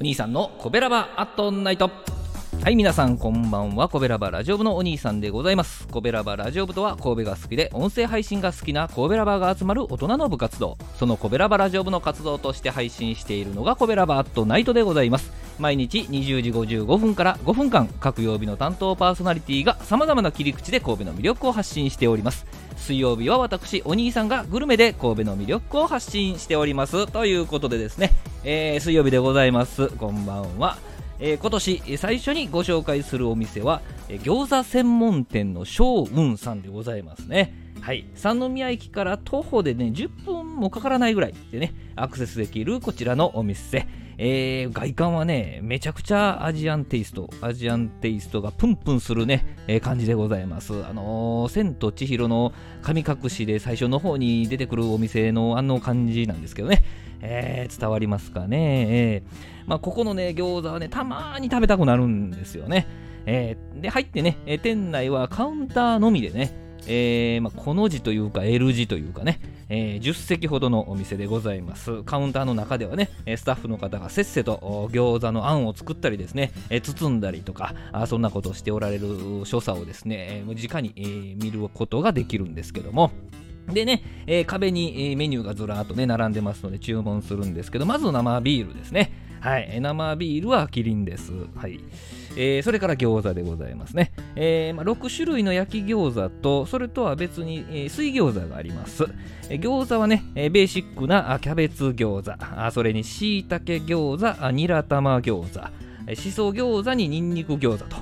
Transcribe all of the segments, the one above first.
お兄さんのコベラバアットナイト。はい皆さんこんばんは。コベラバラジオ部のお兄さんでございます。コベラバラジオ部とは神戸が好きで音声配信が好きな神戸ラバが集まる大人の部活動。そのコベラバラジオ部の活動として配信しているのがコベラバアットナイトでございます。毎日20時55分から5分間各曜日の担当パーソナリティがさまざまな切り口で神戸の魅力を発信しております。水曜日は私お兄さんがグルメで神戸の魅力を発信しております。ということでですね、えー、水曜日でございます。こんばんは。えー、今年最初にご紹介するお店は、えー、餃子専門店の翔雲さんでございますね。はい。三宮駅から徒歩でね10分もかからないぐらいでねアクセスできるこちらのお店えー、外観はね、めちゃくちゃアジアンテイスト、アジアンテイストがプンプンするね、えー、感じでございます。あのー、千と千尋の神隠しで最初の方に出てくるお店のあの感じなんですけどね、えー、伝わりますかね。えー、まあ、ここのね、餃子はね、たまーに食べたくなるんですよね。えー、で、入ってね、店内はカウンターのみでね、えーまあ、この字というか L 字というかね、えー、10席ほどのお店でございます。カウンターの中ではねスタッフの方がせっせと餃子のあんを作ったりですね、え、包んだりとかあそんなことをしておられる所作をですね、えー、直に、えー、見ることができるんですけども。でね、えー、壁に、え、メニューがずらーっとね並んでますので注文するんですけどまず生ビールですね。はい、生ビールはキリンです。はい。えー、それから餃子でございますね。えーまあ、6種類の焼き餃子と、それとは別に、えー、水餃子があります。えー、餃子はね、え、ベーシックなキャベツ餃子、あそれにしいたけ餃子、ニラ玉餃子、しそ餃子にニンニク餃子と。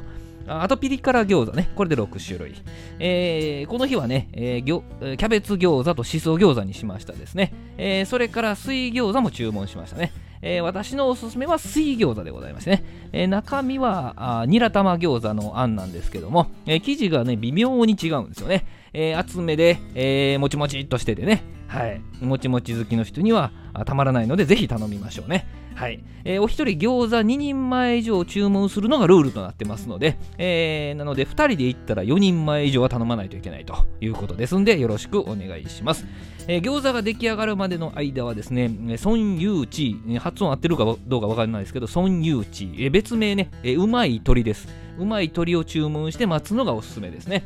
あとピリ辛餃子ね。これで6種類。えー、この日はね、えー、キャベツ餃子としそ餃子にしましたですね。えー、それから水餃子も注文しましたね。えー、私のおすすめは水餃子でございますね。えー、中身はあニラ玉餃子のあんなんですけども、えー、生地がね、微妙に違うんですよね。え厚めで、えもちもちっとしててね、はい、もちもち好きの人にはたまらないので、ぜひ頼みましょうね。はい、えー、お一人餃子2人前以上注文するのがルールとなってますので、えー、なので2人で行ったら4人前以上は頼まないといけないということですんでよろしくお願いします、えー、餃子が出来上がるまでの間はですねソンユーチ発音合ってるかどうかわかんないですけどソンユーチ、えー、別名ね、うまい鶏です。うまい鶏を注文して待つのがおすすめですね。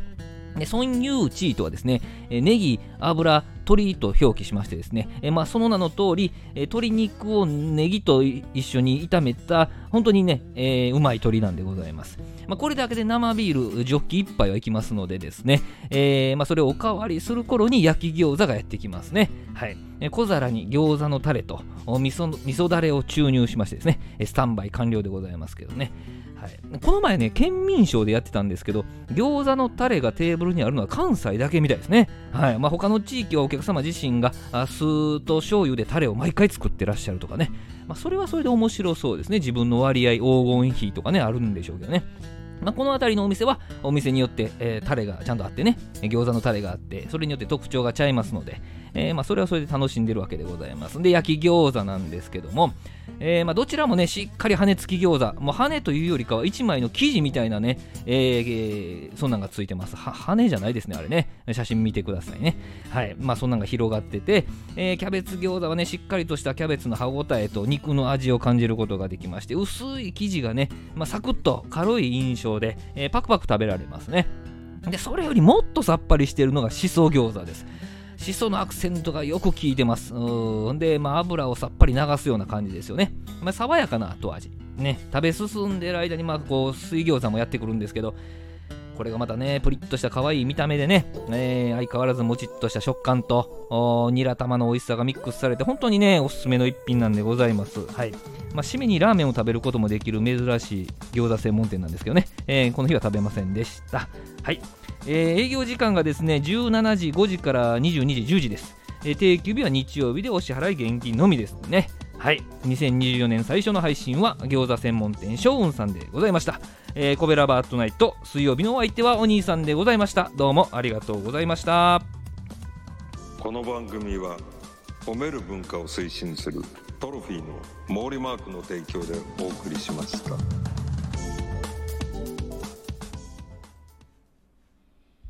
でソンユーチーとはですね、ネギ、油、鶏と表記しましてですね、えまあ、その名の通り、え鶏肉をネギと一緒に炒めた、本当にね、え、うまい鶏なんでございます。まあ、これだけで生ビール、ジョッキ1杯はいきますのでですね、え、まあ、それをおかわりする頃に焼き餃子がやってきますね。はい。小皿に餃子のタレと味噌味噌だれを注入しましてですね、スタンバイ完了でございますけどね。はい、この前ね、県民賞でやってたんですけど、餃子のタレがテーブルにあるのは関西だけみたいですね。はいまあ、他の地域はお客様自身が酢と醤油でタレを毎回作ってらっしゃるとかね、まあ、それはそれで面白そうですね。自分の割合、黄金比とかね、あるんでしょうけどね。まあ、この辺りのお店はお店によって、えー、タレがちゃんとあってね餃子のタレがあってそれによって特徴がちゃいますので、えー、まあ、それはそれで楽しんでるわけでございます。で焼き餃子なんですけども、えー、まあ、どちらもねしっかり羽根付き餃子。もう羽というよりかは1枚の生地みたいなね、えー、そんなんがついてます。羽じゃないですねあれね。写真見てくださいね。はい。まあそんなんが広がってて、えキャベツ餃子はねしっかりとしたキャベツの歯ごたえと肉の味を感じることができまして薄い生地がね、まあ、サクッと軽い印象で、えパクパク食べられますね。でそれよりもっとさっぱりしてるのがしそ餃子です。しそのアクセントがよく効いてます。うんで、まあ、油をさっぱり流すような感じですよね。まあ、爽やかな後味。ね、食べ進んでる間に、まあ、こう、水餃子もやってくるんですけど、これがまたね、プリッとした可愛い見た目でね、えー、相変わらずもちっとした食感と、ニラ玉の美味しさがミックスされて、本当にね、おすすめの一品なんでございます。はい。まあ、締めにラーメンを食べることもできる珍しい餃子専門店なんですけどね、えー、この日は食べませんでした。はい。えー、営業時間がですね、17時、5時から22時、10時です。えー、定休日は日曜日でお支払い現金のみですね。はい。2024年最初の配信は餃子専門店ショーンさんでございました。えー、コベラバートナイト水曜日のお相手はお兄さんでございましたどうもありがとうございましたこの番組は褒める文化を推進するトロフィーの毛利マークの提供でお送りしました。